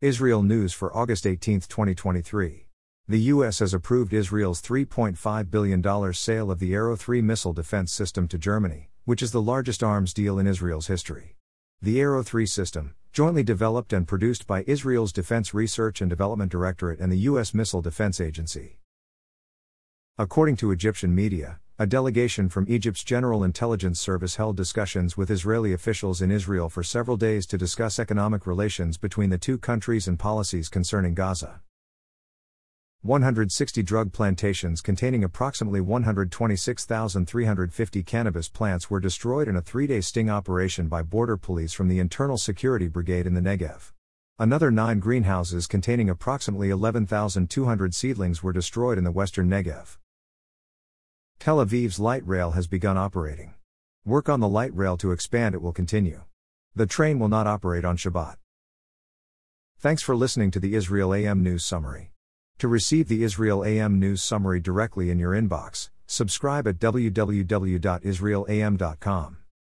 Israel News for August 18, 2023. The U.S. has approved Israel's $3.5 billion sale of the Arrow 3 missile defense system to Germany, which is the largest arms deal in Israel's history. The Arrow 3 system, jointly developed and produced by Israel's Defense Research and Development Directorate and the U.S. Missile Defense Agency. According to Egyptian media, a delegation from Egypt's General Intelligence Service held discussions with Israeli officials in Israel for several days to discuss economic relations between the two countries and policies concerning Gaza. 160 drug plantations containing approximately 126,350 cannabis plants were destroyed in a three day sting operation by border police from the Internal Security Brigade in the Negev. Another nine greenhouses containing approximately 11,200 seedlings were destroyed in the western Negev. Tel Aviv's light rail has begun operating. Work on the light rail to expand it will continue. The train will not operate on Shabbat. Thanks for listening to the Israel AM News Summary. To receive the Israel AM News Summary directly in your inbox, subscribe at www.israelam.com.